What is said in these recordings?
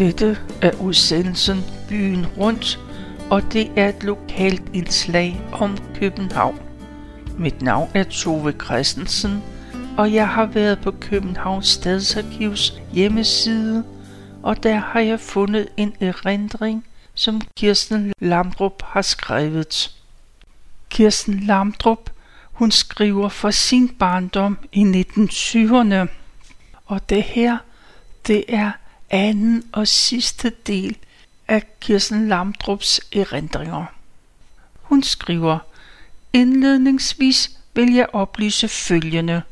Dette er udsendelsen Byen Rundt, og det er et lokalt indslag om København. Mit navn er Tove Christensen, og jeg har været på Københavns Stadsarkivs hjemmeside, og der har jeg fundet en erindring, som Kirsten Lamdrup har skrevet. Kirsten Lamdrup, hun skriver for sin barndom i 1920'erne, og det her, det er anden og sidste del af Kirsten Lamdrups erindringer. Hun skriver, Indledningsvis vil jeg oplyse følgende.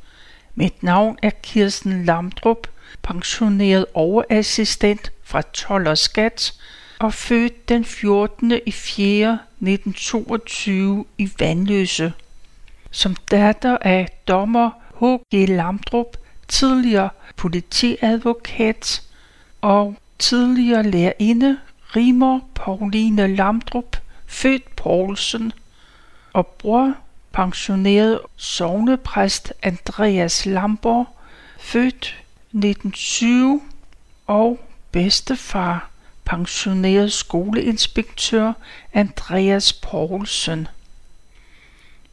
Mit navn er Kirsten Lamdrup, pensioneret overassistent fra 12 og Skat og født den 14. i 4. 1922 i Vandløse. Som datter af dommer H.G. Lamdrup, tidligere politiadvokat og tidligere lærerinde Rimer Pauline Lamdrup, født Poulsen, og bror pensioneret sovnepræst Andreas Lamborg, født 1920, og bedstefar pensioneret skoleinspektør Andreas Poulsen.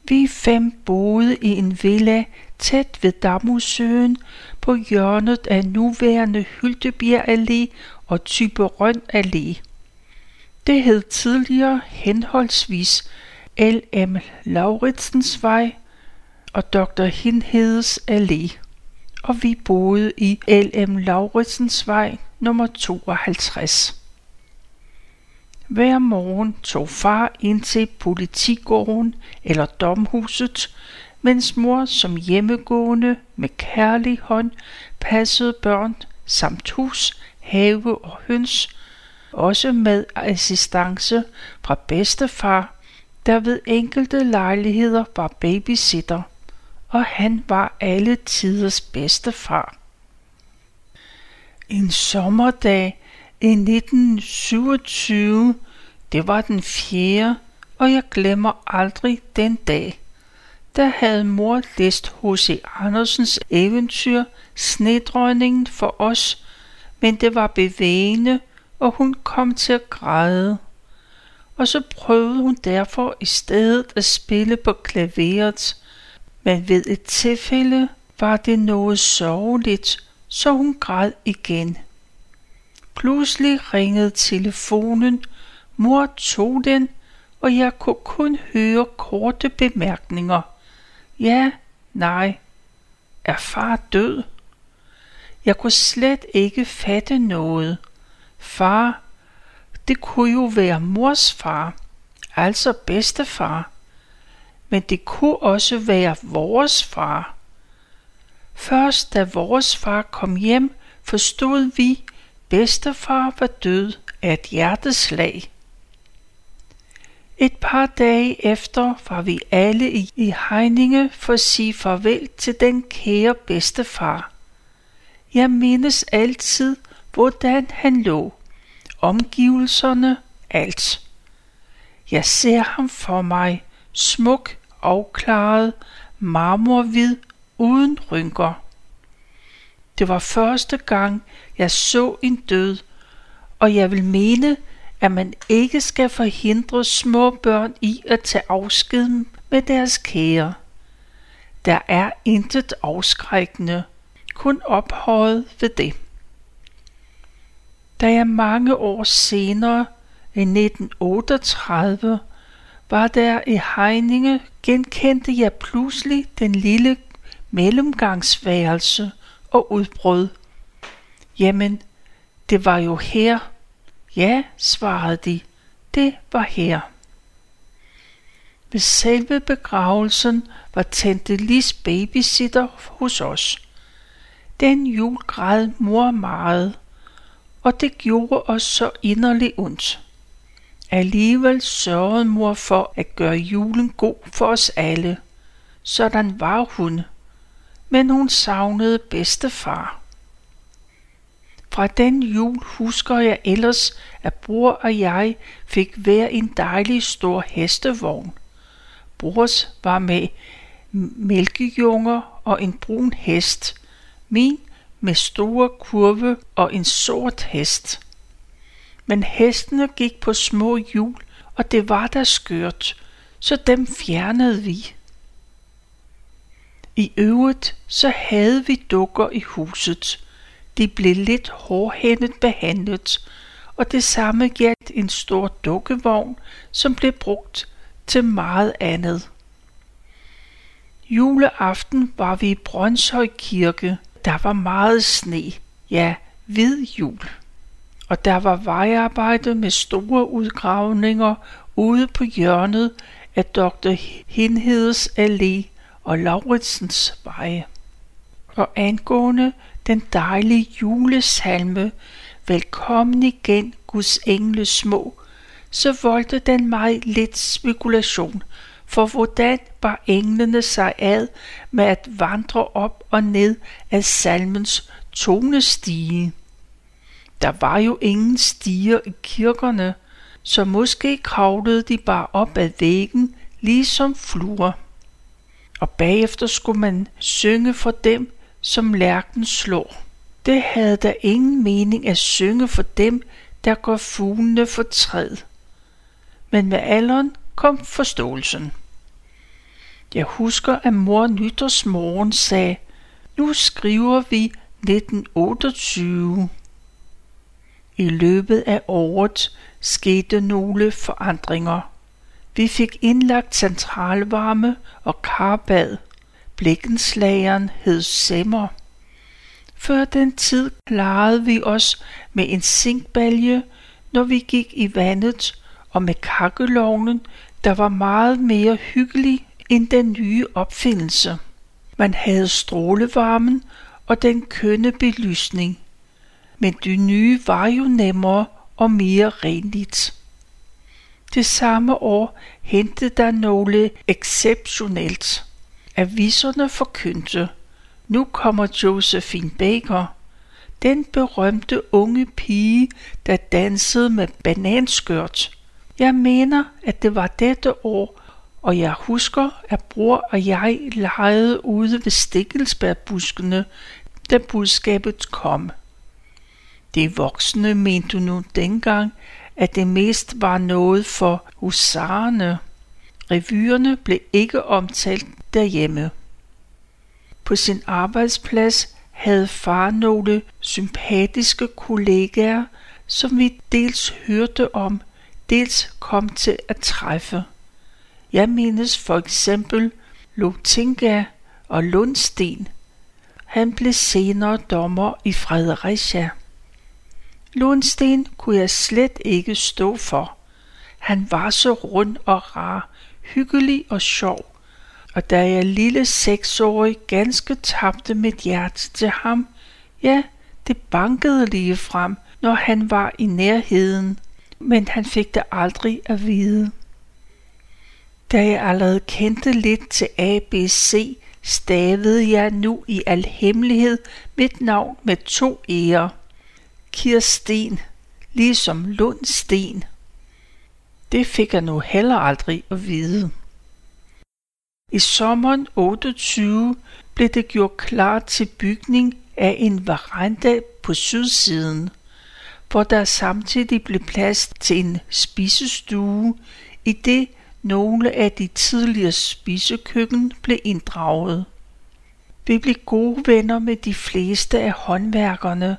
Vi fem boede i en villa tæt ved Damusøen på hjørnet af nuværende Hyltebjerg Allé og Typerøn Allé. Det hed tidligere henholdsvis L.M. Lauritsens Vej og Dr. Hindhedes Allé, og vi boede i L.M. Lauritsens Vej nummer 52. Hver morgen tog far ind til politigården eller domhuset, mens mor som hjemmegående med kærlig hånd passede børn samt hus, have og høns, også med assistance fra bedstefar, der ved enkelte lejligheder var babysitter, og han var alle tiders bedstefar. En sommerdag i 1927, det var den fjerde, og jeg glemmer aldrig den dag. Der havde mor læst H.C. Andersens eventyr Snedrønningen for os, men det var bevægende, og hun kom til at græde. Og så prøvede hun derfor i stedet at spille på klaveret, men ved et tilfælde var det noget sørgeligt, så hun græd igen. Pludselig ringede telefonen, mor tog den, og jeg kunne kun høre korte bemærkninger. Ja, nej. Er far død? Jeg kunne slet ikke fatte noget. Far, det kunne jo være mors far, altså bedstefar. Men det kunne også være vores far. Først da vores far kom hjem, forstod vi, bedstefar var død af et hjerteslag. Et par dage efter var vi alle i, Heininge for at sige farvel til den kære bedstefar. Jeg mindes altid, hvordan han lå. Omgivelserne, alt. Jeg ser ham for mig, smuk, afklaret, marmorhvid, uden rynker. Det var første gang, jeg så en død, og jeg vil mene, at man ikke skal forhindre små børn i at tage afsked med deres kære. Der er intet afskrækkende, kun ophøjet ved det. Da jeg mange år senere, i 1938, var der i Heininge, genkendte jeg pludselig den lille mellemgangsværelse og udbrød. Jamen, det var jo her. Ja, svarede de, det var her. Ved selve begravelsen var tante Lis babysitter hos os. Den jul græd mor meget, og det gjorde os så inderligt ondt. Alligevel sørgede mor for at gøre julen god for os alle. Sådan var hun. Men hun savnede bedstefar. Fra den jul husker jeg ellers, at bror og jeg fik hver en dejlig stor hestevogn. Brors var med mælkejunger og en brun hest. Min med store kurve og en sort hest. Men hestene gik på små hjul, og det var da skørt, så dem fjernede vi. I øvrigt så havde vi dukker i huset. De blev lidt hårdhændet behandlet, og det samme gjaldt en stor dukkevogn, som blev brugt til meget andet. Juleaften var vi i Brøndshøj Kirke. Der var meget sne, ja, hvid jul. Og der var vejarbejde med store udgravninger ude på hjørnet af Dr. Hinhedes Allé og Lauritsens Veje. Og angående den dejlige julesalme, Velkommen igen, Guds engle små, så voldte den mig lidt spekulation, for hvordan bar englene sig ad med at vandre op og ned af salmens tonestige? Der var jo ingen stiger i kirkerne, så måske kravlede de bare op ad væggen, ligesom fluer. Og bagefter skulle man synge for dem, som lærken slår. Det havde da ingen mening at synge for dem, der går fuglene for træd. Men med alderen kom forståelsen. Jeg husker, at mor nytårsmorgen sagde, nu skriver vi 1928. I løbet af året skete nogle forandringer. Vi fik indlagt centralvarme og karbad. Blikkenslageren hed Semmer. Før den tid klarede vi os med en zinkbalje, når vi gik i vandet, og med kakkelovnen, der var meget mere hyggelig end den nye opfindelse. Man havde strålevarmen og den kønne belysning. Men det nye var jo nemmere og mere renligt. Det samme år hentede der nogle exceptionelt. Aviserne forkyndte, nu kommer Josephine Baker, den berømte unge pige, der dansede med bananskørt. Jeg mener, at det var dette år, og jeg husker, at bror og jeg legede ude ved stikkelsbærbuskene, da budskabet kom. De voksne mente nu dengang, at det mest var noget for husarerne. Revyerne blev ikke omtalt derhjemme. På sin arbejdsplads havde far nogle sympatiske kollegaer, som vi dels hørte om, dels kom til at træffe. Jeg mindes for eksempel Lotinga og Lundsten. Han blev senere dommer i Fredericia. Lundsten kunne jeg slet ikke stå for. Han var så rund og rar, hyggelig og sjov og da jeg lille seksårig ganske tabte mit hjerte til ham, ja, det bankede lige frem, når han var i nærheden, men han fik det aldrig at vide. Da jeg allerede kendte lidt til ABC, stavede jeg nu i al hemmelighed mit navn med to ærer. Kirsten, ligesom Lundsten. Det fik jeg nu heller aldrig at vide. I sommeren 28 blev det gjort klar til bygning af en veranda på sydsiden, hvor der samtidig blev plads til en spisestue, i det nogle af de tidligere spisekøkken blev inddraget. Vi blev gode venner med de fleste af håndværkerne,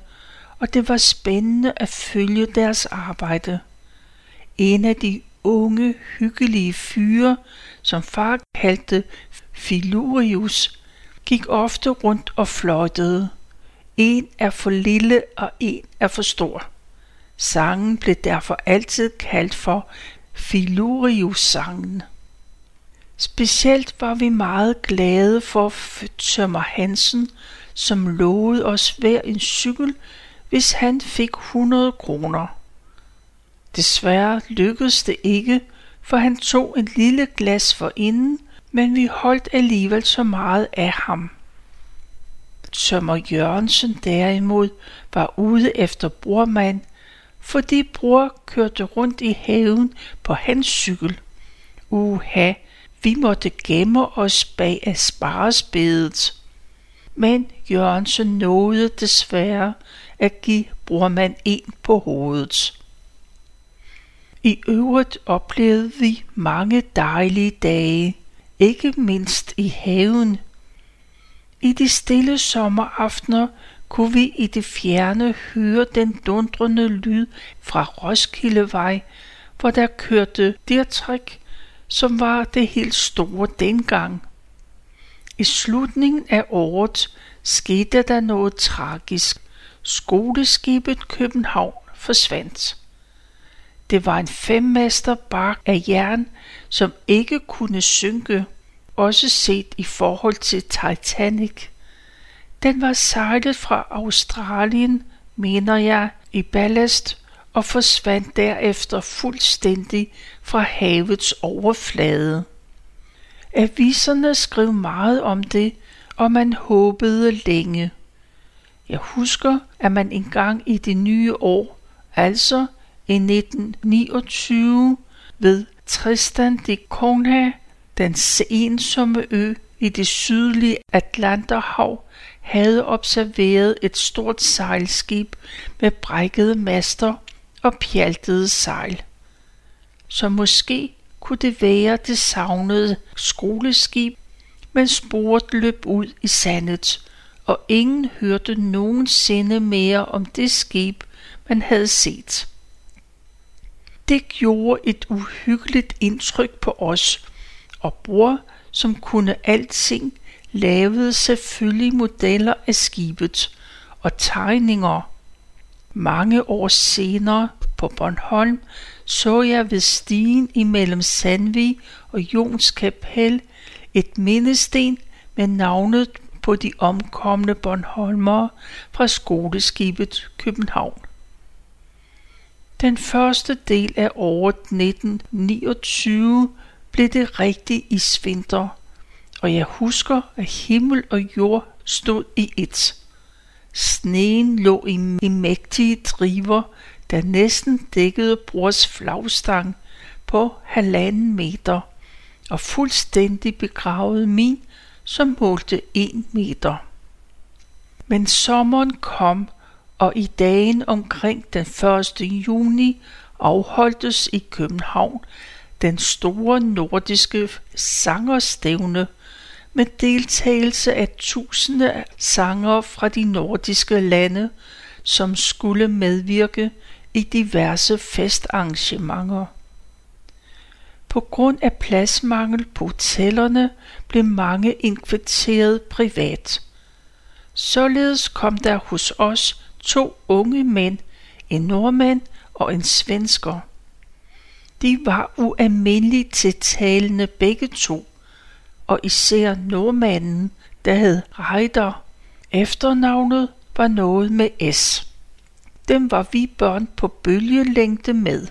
og det var spændende at følge deres arbejde. En af de unge, hyggelige fyre, som far kaldte Filurius, gik ofte rundt og fløjtede. En er for lille og en er for stor. Sangen blev derfor altid kaldt for Filurius-sangen. Specielt var vi meget glade for Tømmer Hansen, som lovede os hver en cykel, hvis han fik 100 kroner. Desværre lykkedes det ikke, for han tog en lille glas for inden, men vi holdt alligevel så meget af ham. Tømmer Jørgensen derimod var ude efter brormand, fordi bror kørte rundt i haven på hans cykel. Uha, vi måtte gemme os bag af sparesbedet. Men Jørgensen nåede desværre at give brormand en på hovedet. I øvrigt oplevede vi mange dejlige dage, ikke mindst i haven. I de stille sommeraftener kunne vi i det fjerne høre den dundrende lyd fra Roskildevej, hvor der kørte Dirtrik, som var det helt store dengang. I slutningen af året skete der noget tragisk. Skoleskibet København forsvandt. Det var en femmester bark af jern, som ikke kunne synke, også set i forhold til Titanic. Den var sejlet fra Australien, mener jeg, i ballast og forsvandt derefter fuldstændig fra havets overflade. Aviserne skrev meget om det, og man håbede længe. Jeg husker, at man engang i det nye år, altså i 1929, ved Tristan de Cunha, den ensomme ø i det sydlige Atlanterhav, havde observeret et stort sejlskib med brækkede master og pjaltede sejl. Så måske kunne det være det savnede skoleskib, men sporet løb ud i sandet, og ingen hørte nogensinde mere om det skib, man havde set. Det gjorde et uhyggeligt indtryk på os, og bror, som kunne alting, lavede selvfølgelig modeller af skibet og tegninger. Mange år senere på Bornholm så jeg ved stigen imellem Sandvig og Jons Kapel et mindesten med navnet på de omkomne Bornholmere fra skoleskibet København. Den første del af året 1929 blev det rigtig isvinter, og jeg husker, at himmel og jord stod i et. Sneen lå i, i mægtige driver, der næsten dækkede brors flagstang på halvanden meter, og fuldstændig begravede min, som målte en meter. Men sommeren kom, og i dagen omkring den 1. juni afholdtes i København den store nordiske sangerstævne med deltagelse af tusinde sanger fra de nordiske lande, som skulle medvirke i diverse festarrangementer. På grund af pladsmangel på hotellerne blev mange inkvarteret privat. Således kom der hos os to unge mænd, en nordmand og en svensker. De var ualmindeligt tiltalende begge to, og især nordmanden, der hed Reider. Efternavnet var noget med S. Dem var vi børn på bølgelængde med.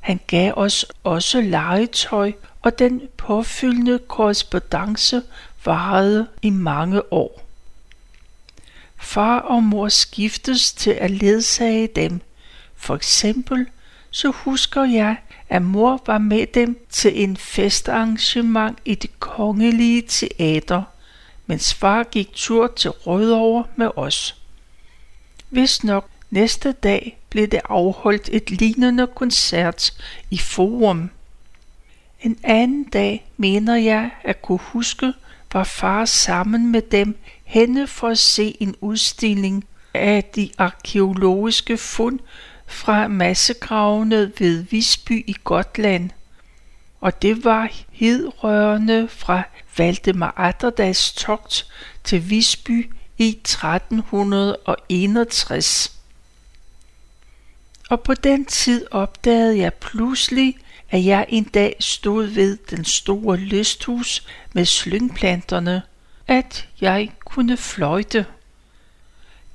Han gav os også legetøj, og den påfyldende korrespondence varede i mange år. Far og mor skiftes til at ledsage dem. For eksempel så husker jeg, at mor var med dem til en festarrangement i det kongelige teater, mens far gik tur til Rødovre med os. Hvis nok næste dag blev det afholdt et lignende koncert i Forum. En anden dag mener jeg at kunne huske, var far sammen med dem henne for at se en udstilling af de arkeologiske fund fra massegravene ved Visby i Gotland. Og det var hedrørende fra Valdemar Atterdags togt til Visby i 1361. Og på den tid opdagede jeg pludselig, at jeg en dag stod ved den store lysthus med slyngplanterne, at jeg kunne fløjte.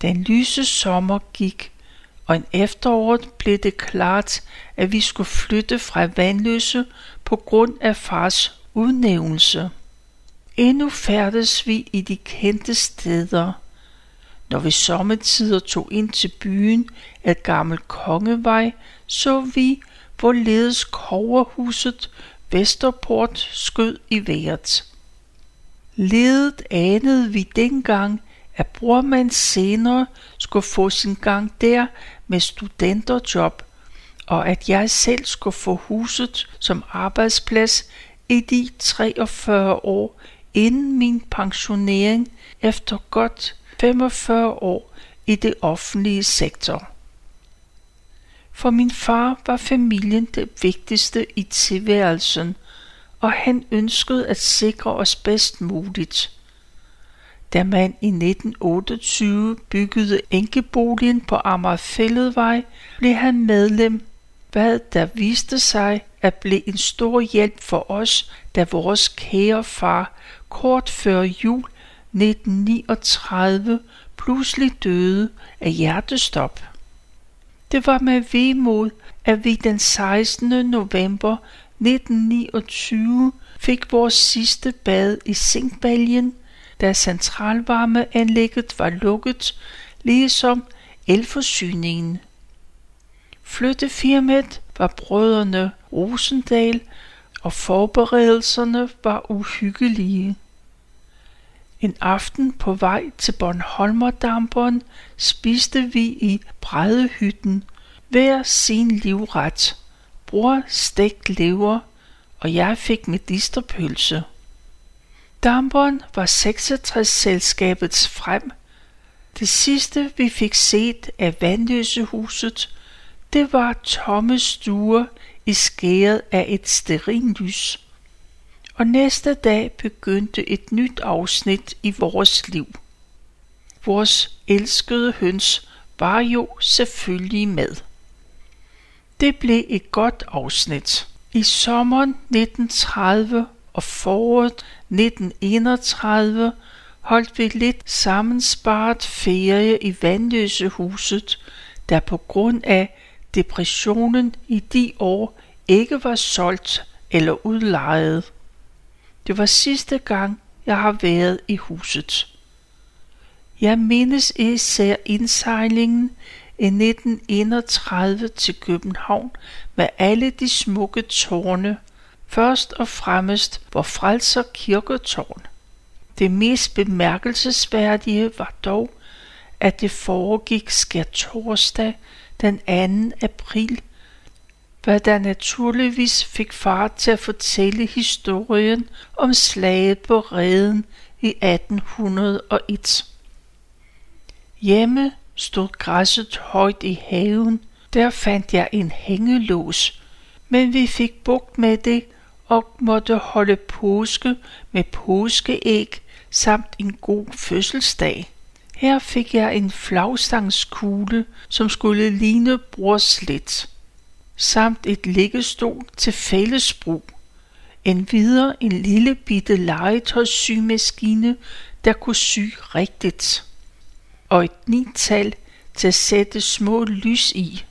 Den lyse sommer gik, og en efteråret blev det klart, at vi skulle flytte fra Vandløse på grund af fars udnævnelse. Endnu færdes vi i de kendte steder. Når vi sommetider tog ind til byen af gammel kongevej, så vi, hvorledes koverhuset Vesterport skød i vejret. Ledet anede vi dengang, at brormand senere skulle få sin gang der med studenterjob, og at jeg selv skulle få huset som arbejdsplads i de 43 år inden min pensionering efter godt 45 år i det offentlige sektor. For min far var familien det vigtigste i tilværelsen, og han ønskede at sikre os bedst muligt. Da man i 1928 byggede enkeboligen på Amagerfælledvej, blev han medlem, hvad der viste sig at blive en stor hjælp for os, da vores kære far kort før jul 1939 pludselig døde af hjertestop. Det var med vemod, at vi den 16. november 1929 fik vores sidste bad i Sinkbaljen, da centralvarmeanlægget var lukket, ligesom elforsyningen. Flyttefirmaet var brødrene Rosendal, og forberedelserne var uhyggelige. En aften på vej til Bornholmerdamperen spiste vi i brædehytten hver sin livret. Bror stegt lever, og jeg fik medisterpølse. Damperen var 66-selskabets frem. Det sidste, vi fik set af vandløsehuset, det var tomme stuer i skæret af et sterinlys og næste dag begyndte et nyt afsnit i vores liv. Vores elskede høns var jo selvfølgelig med. Det blev et godt afsnit. I sommeren 1930 og foråret 1931 holdt vi lidt sammensparet ferie i Vandløsehuset, der på grund af depressionen i de år ikke var solgt eller udlejet. Det var sidste gang, jeg har været i huset. Jeg mindes især indsejlingen i 1931 til København med alle de smukke tårne, først og fremmest vor frelser kirketårn. Det mest bemærkelsesværdige var dog, at det foregik skær torsdag den 2. april hvad der naturligvis fik far til at fortælle historien om slaget på reden i 1801. Hjemme stod græsset højt i haven, der fandt jeg en hængelås, men vi fik bugt med det og måtte holde påske med påskeæg samt en god fødselsdag. Her fik jeg en flagstangskugle, som skulle ligne brorslet samt et liggestol til fællesbrug. En videre en lille bitte legetøjssygemaskine, der kunne sy rigtigt. Og et nital til at sætte små lys i.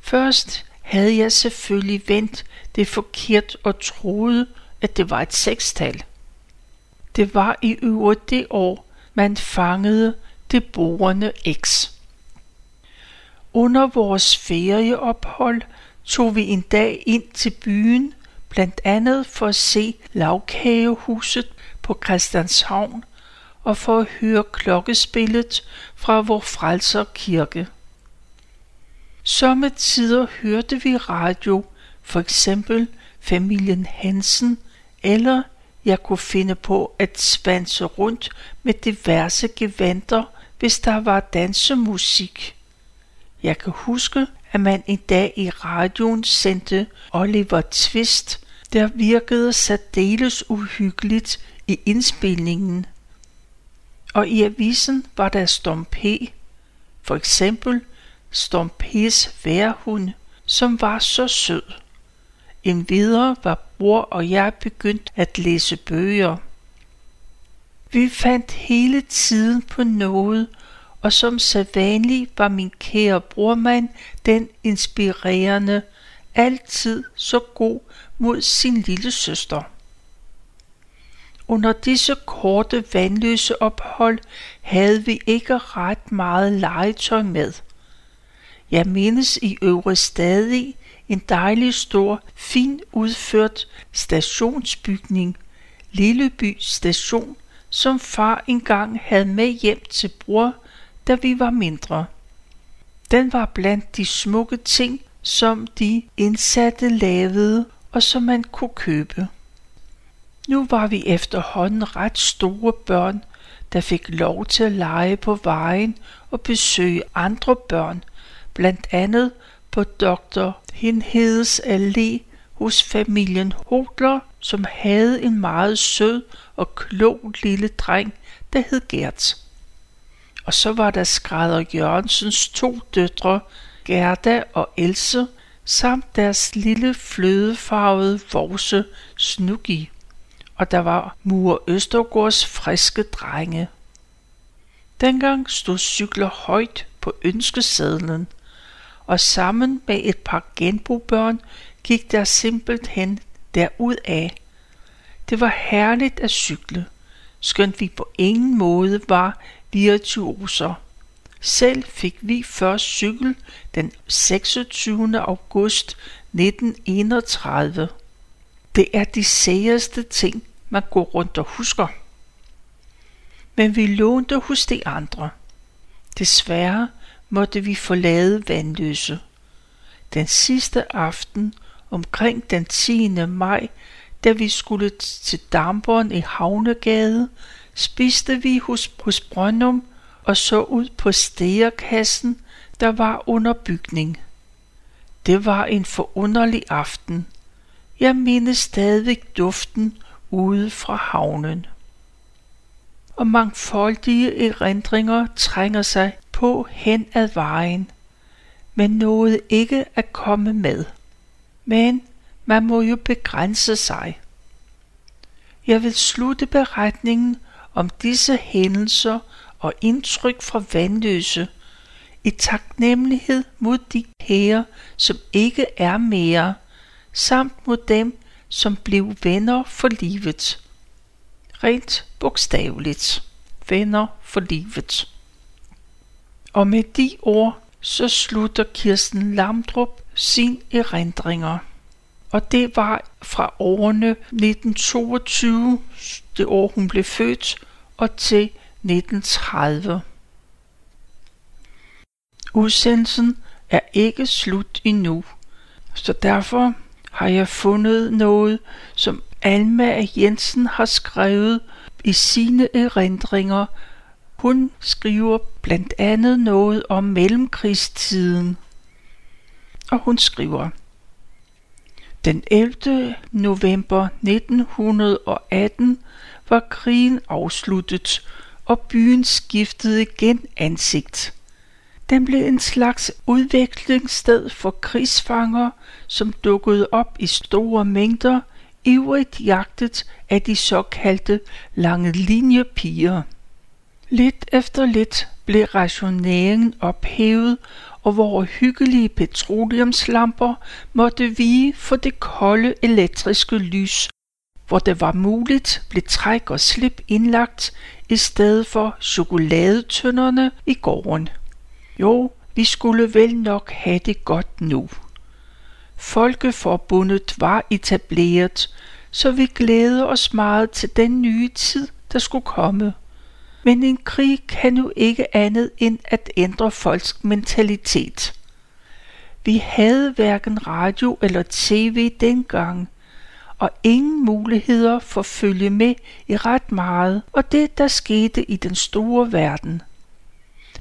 Først havde jeg selvfølgelig vendt det forkert og troede, at det var et sekstal. Det var i øvrigt det år, man fangede det borende X. Under vores ferieophold tog vi en dag ind til byen, blandt andet for at se lavkagehuset på Christianshavn og for at høre klokkespillet fra vor frelser kirke. Sommetider hørte vi radio, for eksempel familien Hansen, eller jeg kunne finde på at spanse rundt med diverse gevanter, hvis der var dansemusik. Jeg kan huske, at man en dag i radioen sendte Oliver Twist, der virkede særdeles uhyggeligt i indspilningen. Og i avisen var der Storm P. For eksempel Storm P's værhund, som var så sød. En videre var bror og jeg begyndt at læse bøger. Vi fandt hele tiden på noget, og som sædvanlig var min kære brormand den inspirerende, altid så god mod sin lille søster. Under disse korte vandløse ophold havde vi ikke ret meget legetøj med. Jeg mindes i øvrigt stadig en dejlig stor, fin udført stationsbygning, Lilleby station, som far engang havde med hjem til bror da vi var mindre. Den var blandt de smukke ting, som de indsatte lavede og som man kunne købe. Nu var vi efterhånden ret store børn, der fik lov til at lege på vejen og besøge andre børn, blandt andet på Dr. Hinhedes Allé hos familien Hodler, som havde en meget sød og klog lille dreng, der hed Gert. Og så var der skrædder Jørgensens to døtre, Gerda og Else, samt deres lille flødefarvede vorse Snuggi. Og der var mur Østergårds friske drenge. Dengang stod cykler højt på ønskesedlen, og sammen med et par genbobørn gik der simpelthen derud af. Det var herligt at cykle, skønt vi på ingen måde var virtuoser. Selv fik vi først cykel den 26. august 1931. Det er de særeste ting, man går rundt og husker. Men vi lånte hos de andre. Desværre måtte vi forlade Vandløse. Den sidste aften omkring den 10. maj, da vi skulle til Damberen i Havnegade, spiste vi hos, hos Brøndum og så ud på stegerkassen, der var under bygning. Det var en forunderlig aften. Jeg mindes stadig duften ude fra havnen. Og mangfoldige erindringer trænger sig på hen ad vejen, men nåede ikke at komme med. Men man må jo begrænse sig. Jeg vil slutte beretningen om disse hændelser og indtryk fra vandløse i taknemmelighed mod de kære, som ikke er mere, samt mod dem, som blev venner for livet. Rent bogstaveligt. Venner for livet. Og med de ord, så slutter Kirsten Lamdrup sin erindringer. Og det var fra årene 1922, det år hun blev født, og til 1930. Udsendelsen er ikke slut endnu, så derfor har jeg fundet noget, som Alma Jensen har skrevet i sine erindringer. Hun skriver blandt andet noget om mellemkrigstiden. Og hun skriver, den 11. november 1918 var krigen afsluttet, og byen skiftede igen ansigt. Den blev en slags udviklingssted for krigsfanger, som dukkede op i store mængder, ivrigt jagtet af de såkaldte lange linjepiger. Lidt efter lidt blev rationeringen ophævet, og vores hyggelige petroleumslamper måtte vige for det kolde elektriske lys, hvor det var muligt blev træk og slip indlagt i stedet for chokoladetønderne i gården. Jo, vi skulle vel nok have det godt nu. Folkeforbundet var etableret, så vi glæder os meget til den nye tid, der skulle komme. Men en krig kan jo ikke andet end at ændre folks mentalitet. Vi havde hverken radio eller tv dengang, og ingen muligheder for at følge med i ret meget og det, der skete i den store verden.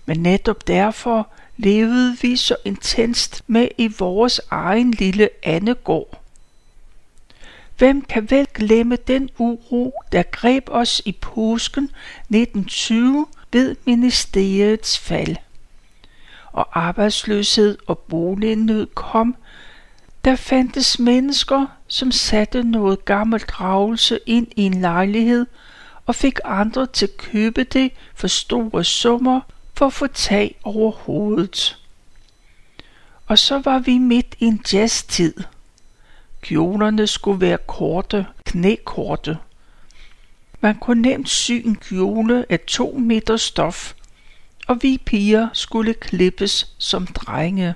Men netop derfor levede vi så intenst med i vores egen lille Annegård. Hvem kan vel glemme den uro, der greb os i påsken 1920 ved ministeriets fald? Og arbejdsløshed og bolignød kom, der fandtes mennesker, som satte noget gammelt dragelse ind i en lejlighed og fik andre til at købe det for store summer for at få tag over hovedet. Og så var vi midt i en jazztid. Kjolerne skulle være korte, knækorte. Man kunne nemt sy en kjole af to meter stof, og vi piger skulle klippes som drenge.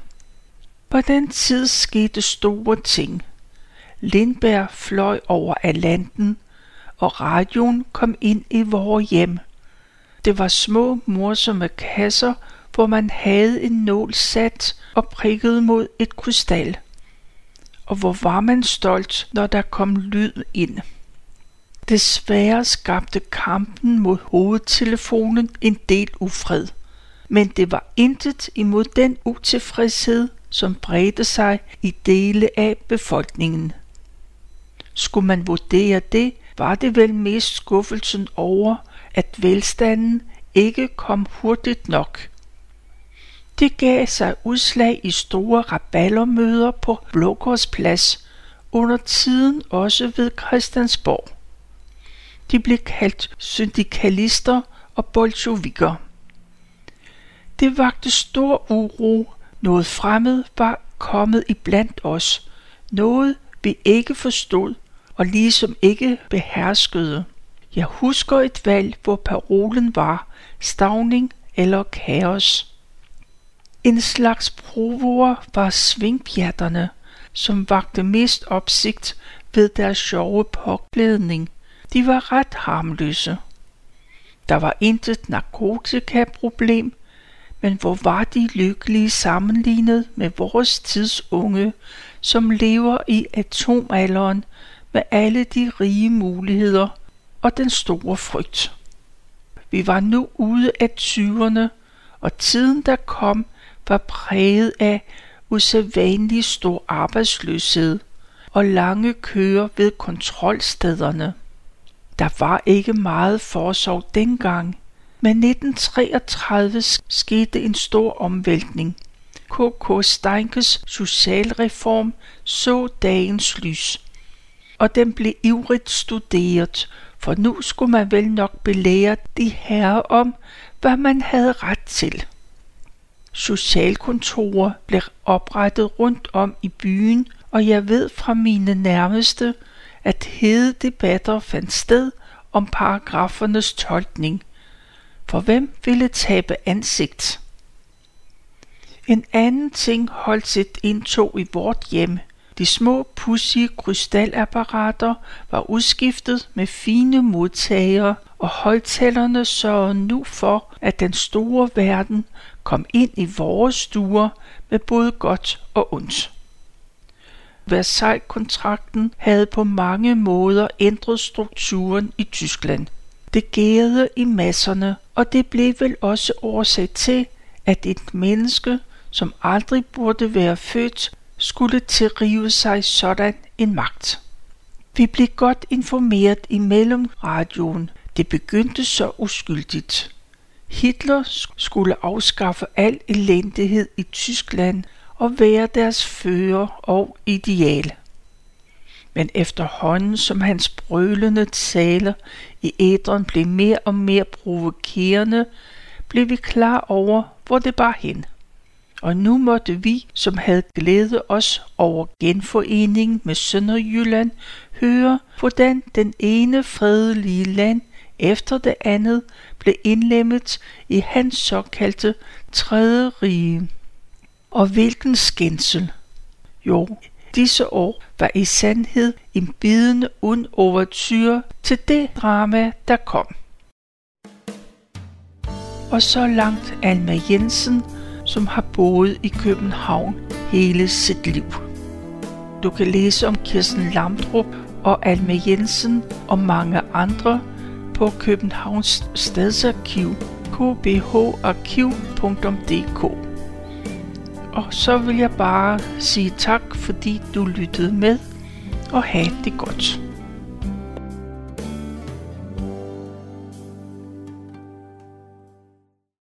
På den tid skete store ting. Lindberg fløj over Atlanten, og radioen kom ind i vores hjem. Det var små morsomme kasser, hvor man havde en nål sat og prikket mod et krystal. Og hvor var man stolt, når der kom lyd ind. Desværre skabte kampen mod hovedtelefonen en del ufred, men det var intet imod den utilfredshed, som bredte sig i dele af befolkningen. Skulle man vurdere det, var det vel mest skuffelsen over, at velstanden ikke kom hurtigt nok. Det gav sig udslag i store rabaldermøder på Blågårdsplads, under tiden også ved Christiansborg. De blev kaldt syndikalister og bolsjevikker. Det vagte stor uro. Noget fremmed var kommet iblandt os. Noget vi ikke forstod og ligesom ikke beherskede. Jeg husker et valg, hvor parolen var stavning eller kaos. En slags provoer var svingpjatterne, som vagte mest opsigt ved deres sjove påklædning. De var ret harmløse. Der var intet narkotikaproblem, men hvor var de lykkelige sammenlignet med vores tids unge, som lever i atomalderen med alle de rige muligheder og den store frygt. Vi var nu ude af tyverne, og tiden der kom var præget af usædvanlig stor arbejdsløshed og lange køer ved kontrolstederne. Der var ikke meget forsorg dengang, men 1933 skete en stor omvæltning. K.K. Steinkes socialreform så dagens lys, og den blev ivrigt studeret, for nu skulle man vel nok belære de herrer om, hvad man havde ret til. Socialkontorer blev oprettet rundt om i byen, og jeg ved fra mine nærmeste, at hede debatter fandt sted om paragrafernes tolkning. For hvem ville tabe ansigt? En anden ting holdt sit indtog i vort hjem. De små pussy krystalapparater var udskiftet med fine modtagere, og højtalerne sørgede nu for, at den store verden kom ind i vores stuer med både godt og ondt. Versailles-kontrakten havde på mange måder ændret strukturen i Tyskland. Det gærede i masserne, og det blev vel også årsag til, at et menneske, som aldrig burde være født, skulle tilrive sig sådan en magt. Vi blev godt informeret i mellemradioen. Det begyndte så uskyldigt. Hitler skulle afskaffe al elendighed i Tyskland og være deres fører og ideal. Men efterhånden som hans brølende taler i æderen blev mere og mere provokerende, blev vi klar over, hvor det bar hen. Og nu måtte vi, som havde glædet os over genforeningen med Sønderjylland, høre, hvordan den ene fredelige land efter det andet blev indlemmet i hans såkaldte tredje rige. Og hvilken skændsel! Jo, disse år var i sandhed en bidende ond overtyr til det drama, der kom. Og så langt Alma Jensen, som har boet i København hele sit liv. Du kan læse om Kirsten Lamdrup og Alme Jensen og mange andre på Københavns Stadsarkiv kbharkiv.dk Og så vil jeg bare sige tak, fordi du lyttede med, og have det godt.